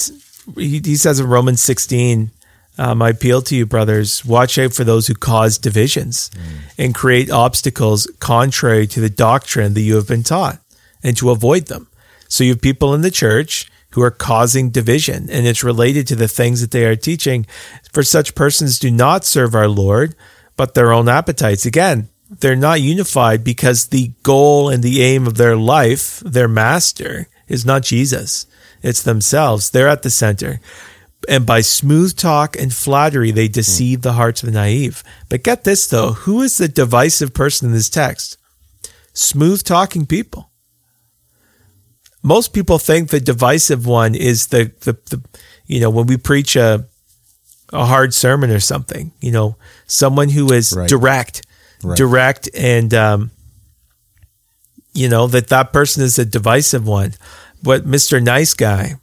he, he says in Romans sixteen, um, "I appeal to you, brothers, watch out for those who cause divisions and create obstacles contrary to the doctrine that you have been taught, and to avoid them." So you have people in the church who are causing division, and it's related to the things that they are teaching. For such persons do not serve our Lord, but their own appetites. Again, they're not unified because the goal and the aim of their life, their master, is not Jesus. It's themselves. They're at the center. And by smooth talk and flattery, they deceive the hearts of the naive. But get this though, who is the divisive person in this text? Smooth talking people. Most people think the divisive one is the, the, the you know, when we preach a, a hard sermon or something, you know, someone who is Right. direct, Right. direct and, um, you know, that that person is a divisive one. But Mr. Nice Guy,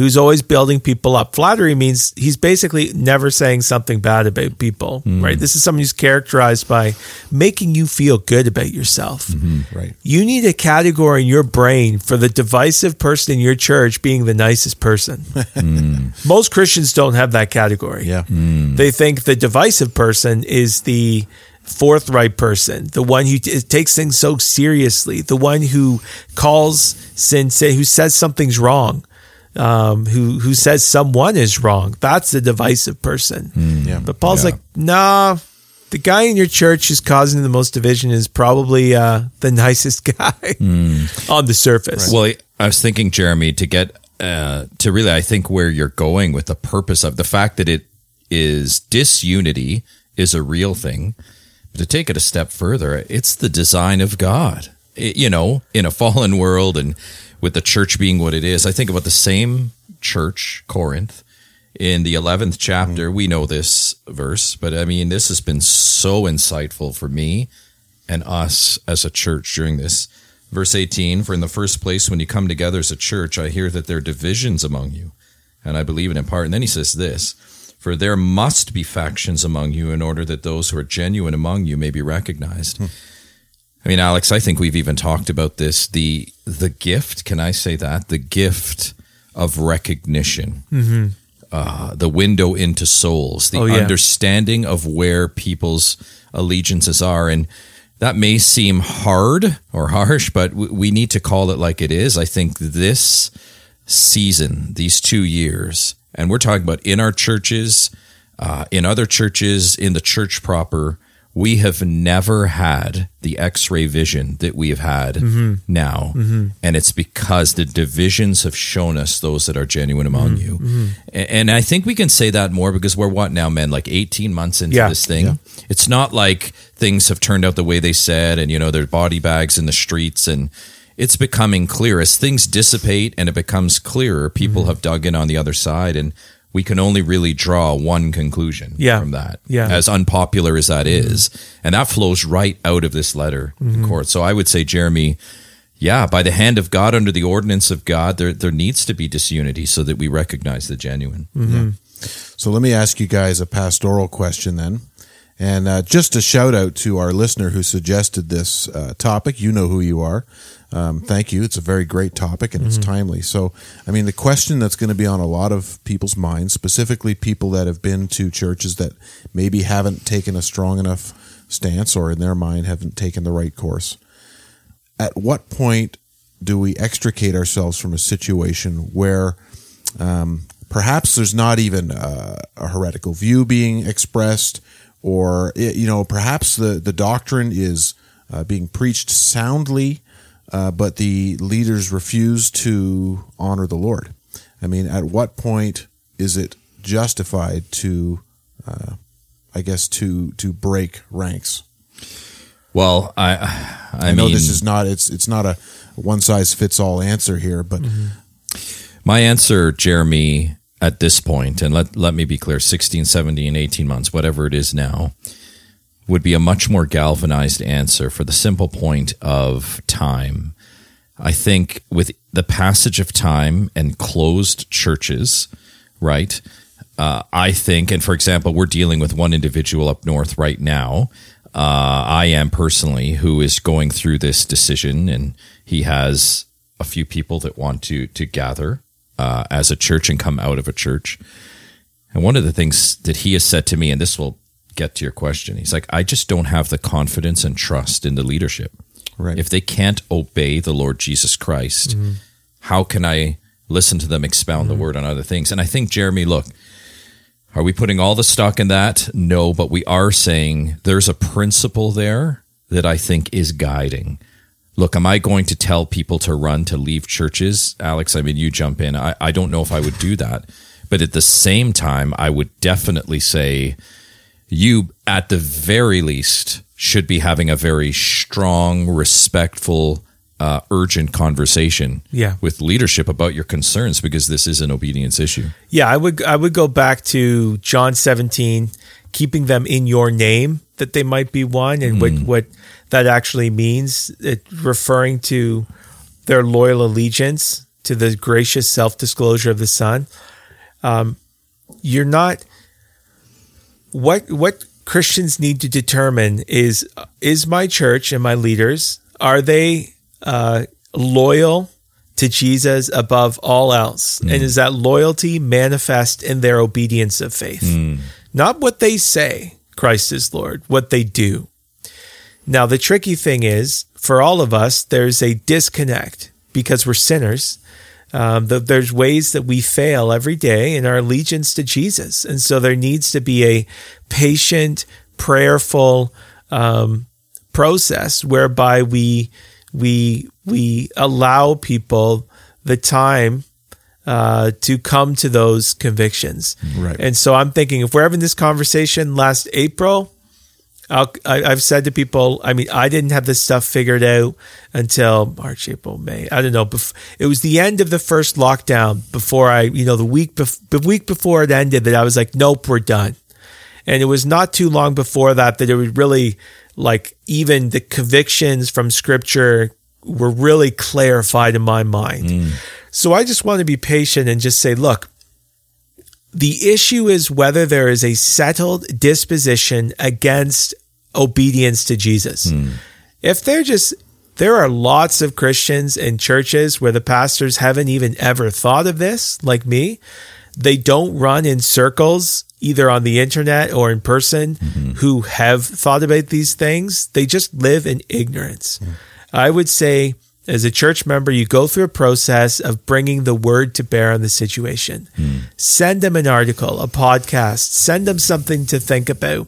who's always building people up, flattery means he's basically never saying something bad about people, mm. right? This is someone who's characterized by making you feel good about yourself. Mm-hmm, right. You need a category in your brain for the divisive person in your church being the nicest person. Mm. Most Christians don't have that category. Yeah. Mm. They think the divisive person is the forthright person, the one who t- takes things so seriously, the one who calls sin, say who says something's wrong, um, who who says someone is wrong. That's the divisive person. Yeah. But Paul's Yeah. like, nah. The guy in your church who's causing the most division is probably uh, the nicest guy on the surface. Well, I was thinking, Jeremy, to get uh, to really, I think where you're going with the purpose of the fact that it is disunity is a real thing. But to take it a step further, it's the design of God. It- you know, in a fallen world and with the church being what it is, I think about the same church, Corinth, in the 11th chapter. Mm. We know this verse, but I mean, this has been so insightful for me and us as a church during this. Verse 18 For in the first place, when you come together as a church, I hear that there are divisions among you, and I believe it in part. And then he says this For there must be factions among you in order that those who are genuine among you may be recognized. Hmm. I mean, Alex, I think we've even talked about this. The the gift, can I say that? The gift of recognition. Uh, the window into souls, the Oh, yeah. understanding of where people's allegiances are. And that may seem hard or harsh, but w- we need to call it like it is. I think this season, these two years, and we're talking about in our churches, uh, in other churches, in the church proper, we have never had the x ray vision that we have had mm-hmm. now. Mm-hmm. And it's because the divisions have shown us those that are genuine among mm-hmm. you. A- And I think we can say that more because we're what now, men? Like 18 months into Yeah. this thing. It's not like things have turned out the way they said and, you know, there are body bags in the streets and it's becoming clear as things dissipate and it becomes clearer. People have dug in on the other side and we can only really draw one conclusion Yeah. from that. Yeah. As unpopular as that mm-hmm. is, And that flows right out of this letter in mm-hmm. court. So I would say, Jeremy, yeah, by the hand of God, under the ordinance of God, there, there needs to be disunity so that we recognize the genuine. Mm-hmm. So let me ask you guys a pastoral question then. And uh, just a shout out to our listener who suggested this uh, topic. You know who you are. Um, thank you. It's a very great topic and it's timely. So, I mean, the question that's going to be on a lot of people's minds, specifically people that have been to churches that maybe haven't taken a strong enough stance or in their mind haven't taken the right course. At what point do we extricate ourselves from a situation where um, perhaps there's not even uh, a heretical view being expressed, or i- you know, perhaps the the doctrine is uh, being preached soundly, uh, but the leaders refuse to honor the Lord. I mean, at what point is it justified to, uh, I guess, to to break ranks? Well, I, I, I, know mean, this is not it's it's not a one size fits all answer here, but My answer, Jeremy, at this point, and let, let me be clear 16, 17, 18 months, whatever it is now, would be a much more galvanized answer for the simple point of time. I think with the passage of time and closed churches, right? Uh, I think, and for example, we're dealing with one individual up north right now. Uh, I am personally who is going through this decision, and he has a few people that want to to gather uh, as a church and come out of a church. And one of the things that he has said to me, and this will get to your question, he's like, I just don't have the confidence and trust in the leadership. right. If they can't obey the Lord Jesus Christ, how can I listen to them expound the word on other things. And I think, Jeremy, look, are we putting all the stock in that? No, but we are saying there's a principle there that I think is guiding. Look, am I going to tell people to run to leave churches? Alex, I mean, you jump in. I, I don't know if I would do that. But at the same time, I would definitely say you, at the very least, should be having a very strong, respectful, uh, urgent conversation Yeah. with leadership about your concerns because this is an obedience issue. Yeah, I would I would go back to John 17, keeping them in your name that they might be one and what what that actually means, it referring to their loyal allegiance to the gracious self-disclosure of the Son. Um, you're not what what Christians need to determine is is my church and my leaders are they uh, loyal to Jesus above all else, and is that loyalty manifest in their obedience of faith, not what they say Christ is Lord, what they do. Now the tricky thing is for all of us, there's a disconnect because we're sinners. Um, th- there's ways that we fail every day in our allegiance to Jesus. And so there needs to be a patient, prayerful um, process whereby we we we allow people the time uh, to come to those convictions. Right. And so I'm thinking if we're having this conversation last April, I, I've said to people, I mean, I didn't have this stuff figured out until March, April, May. I don't know. Bef- it was the end of the first lockdown before I, you know, the week, bef- the week before it ended that I was like, nope, we're done. And it was not too long before that that it was really like even the convictions from scripture were really clarified in my mind. Mm. So I just want to be patient and just say, look, the issue is whether there is a settled disposition against obedience to Jesus. Hmm. If they're just, there are lots of Christians in churches where the pastors haven't even ever thought of this, like me. They don't run in circles either on the internet or in person mm-hmm. who have thought about these things. They just live in ignorance. Hmm. I would say, as a church member, you go through a process of bringing the word to bear on the situation. Hmm. Send them an article, a podcast, send them something to think about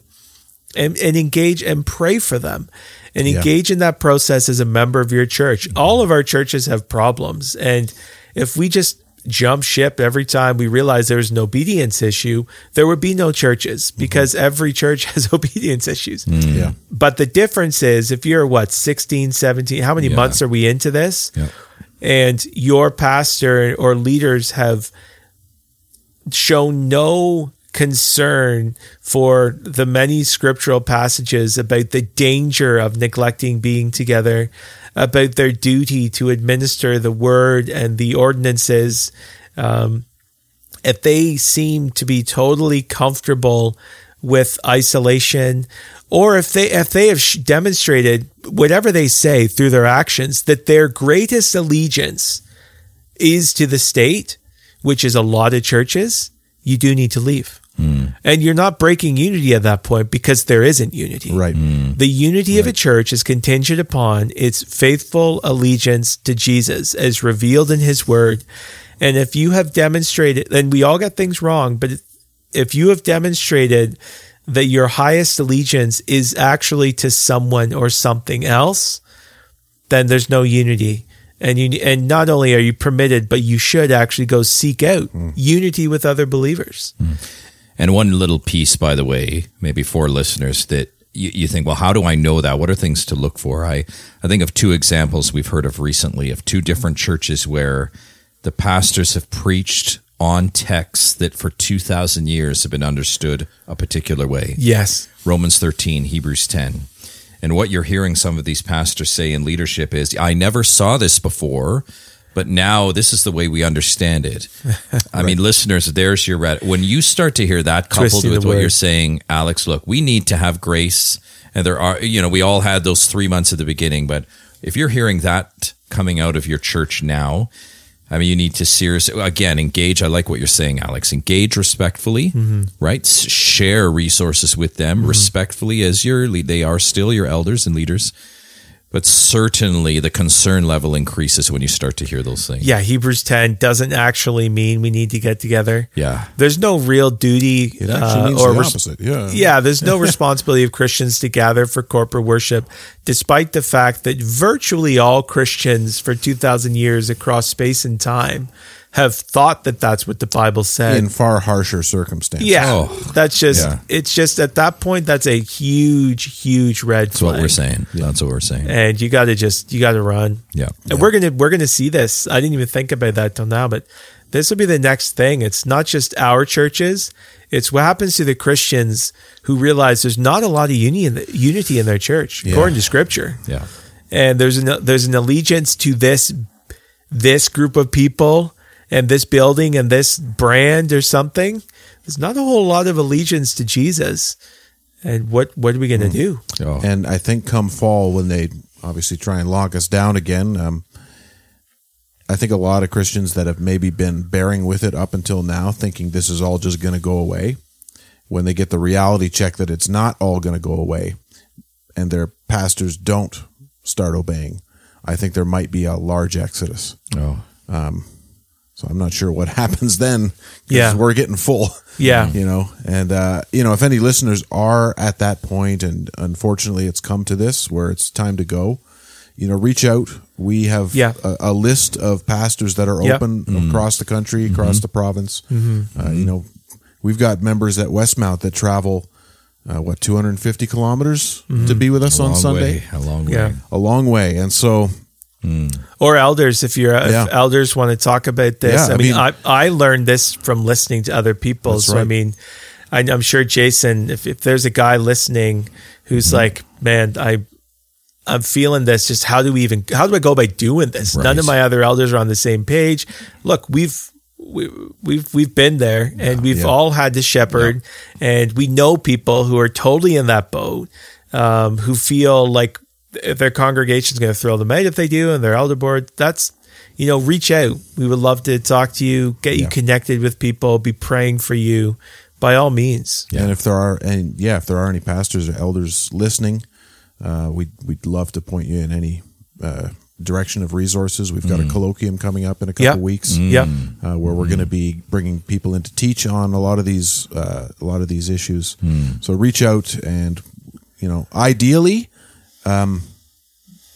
and, and engage and pray for them and Yeah. engage in that process as a member of your church. Mm-hmm. All of our churches have problems. And if we just jump ship every time we realize there's an obedience issue, there would be no churches mm-hmm. because every church has obedience issues. Mm. Yeah. But the difference is if you're what, 16, 17, how many Yeah. months are we into this? Yeah. And your pastor or leaders have shown no concern for the many scriptural passages about the danger of neglecting being together, about their duty to administer the word and the ordinances. Um, if they seem to be totally comfortable with isolation, or if they if they have demonstrated whatever they say through their actions that their greatest allegiance is to the state, which is a lot of churches, you do need to leave. Mm. And you're not breaking unity at that point because there isn't unity. Right. Mm. The unity of a church is contingent upon its faithful allegiance to Jesus as revealed in his word. And if you have demonstrated, and we all get things wrong, but if you have demonstrated that your highest allegiance is actually to someone or something else, then there's no unity. And you and not only are you permitted, but you should actually go seek out mm. unity with other believers. And one little piece, by the way, maybe for listeners that you, you think, well, how do I know that? What are things to look for? I, I think of two examples we've heard of recently of two different churches where the pastors have preached on texts that for 2,000 years have been understood a particular way. Yes. Romans 13, Hebrews 10. And what you're hearing some of these pastors say in leadership is, I never saw this before, but now this is the way we understand it. I mean, listeners, there's your red. When you start to hear that coupled Twisting with what word. you're saying, Alex, look, we need to have grace. And there are, you know, we all had those three months at the beginning, but if you're hearing that coming out of your church now, I mean, you need to seriously, again, engage. I like what you're saying, Alex. Engage respectfully, mm-hmm. right? Share resources with them mm-hmm. respectfully as your lead. They are still your elders and leaders. But certainly the concern level increases when you start to hear those things. Yeah, Hebrews 10 doesn't actually mean we need to get together. Yeah. There's no real duty It actually uh, means or the res- opposite. Yeah. yeah, there's no responsibility of Christians to gather for corporate worship, despite the fact that virtually all Christians for 2,000 years across space and time have thought that that's what the Bible said. In far harsher circumstances. yeah, Oh, that's just, yeah. it's just at that point, that's a huge, huge red That's flag. what we're saying. That's what we're saying. And you got to just, you got to run. Yeah. And we're gonna we're gonna see this. I didn't even think about that till now, but this will be the next thing. It's not just our churches; it's what happens to the Christians who realize there's not a lot of uni in the, unity in their church, according to Scripture. Yeah. And there's an there's an allegiance to this this group of people and this building and this brand or something. There's not a whole lot of allegiance to Jesus. And what what are we gonna do? Oh, And I think come fall, when they obviously try and lock us down again, um, I think a lot of Christians that have maybe been bearing with it up until now, thinking this is all just going to go away, when they get the reality check that it's not all going to go away, and their pastors don't start obeying, I think there might be a large exodus. oh. So I'm not sure what happens then. Yeah. we're getting full. Yeah. you know, and uh, you know, if any listeners are at that point, and unfortunately, it's come to this where it's time to go. You know, reach out. We have Yeah. a, a list of pastors that are Yeah. open across the country, across the province. Uh, you know, we've got members at Westmount that travel. Uh, what 250 kilometers to be with us A on long Sunday? way, a long way. Yeah. way. A long way, and so or elders if you're Yeah. if elders want to talk about this. Yeah, i I mean, mean- I, I learned this from listening to other people so i mean I, i'm sure jason if, if there's a guy listening who's Mm-hmm. like man i i'm feeling this just how do we even how do i go by doing this? None of my other elders are on the same page. Look we've we, we've we've been there and we've yeah. all had to shepherd and we know people who are totally in that boat um, who feel like if their congregation's going to throw them out if they do and their elder board that's you know reach out. We would love to talk to you get you connected with people be praying for you by all means. And if there are, and yeah, if there are any pastors or elders listening, uh, we'd we'd love to point you in any uh, direction of resources. We've got a colloquium coming up in a couple Yeah. weeks, yeah uh, where we're going to be bringing people in to teach on a lot of these uh, a lot of these issues. So reach out, and you know, ideally, um,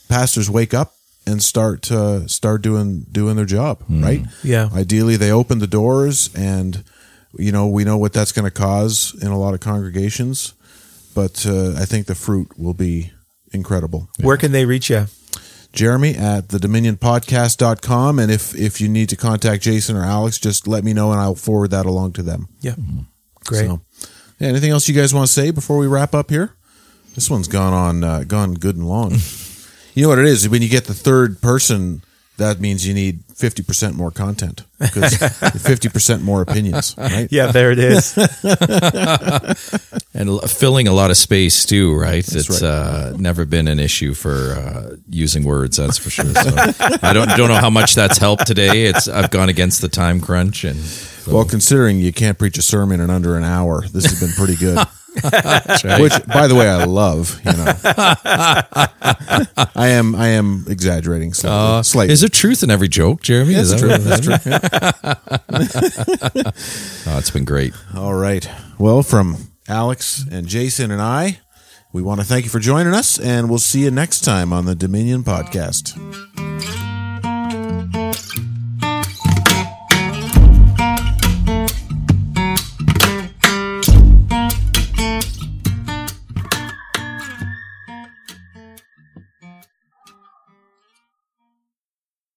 pastors wake up and start uh, start doing doing their job, right? Yeah. Ideally, they open the doors, and you know we know what that's going to cause in a lot of congregations, but uh, I think the fruit will be incredible. where can they reach you Jeremy at the dominion dominionpodcast.com. And if, if you need to contact Jason or Alex, just let me know and I'll forward that along to them. yeah great So, yeah, anything else you guys want to say before we wrap up here? This one's gone on, uh, gone good and long. you know what it is? When you get the third person, that means you need 50% more content because 50% more opinions, right? yeah there it is and l- filling a lot of space too, right? it's right. uh, never been an issue for uh, using words, that's for sure. So I don't don't know how much that's helped today. It's I've gone against the time crunch, and Well, considering you can't preach a sermon in under an hour, this has been pretty good. Right. Which, by the way, I love. You know, I am I am exaggerating slightly. uh, slightly. is there truth in every joke, Jeremy? That's is true. that That's true. Oh, it's been great. All right. Well, from Alex and Jason and I, we want to thank you for joining us, and we'll see you next time on the Dominion Podcast.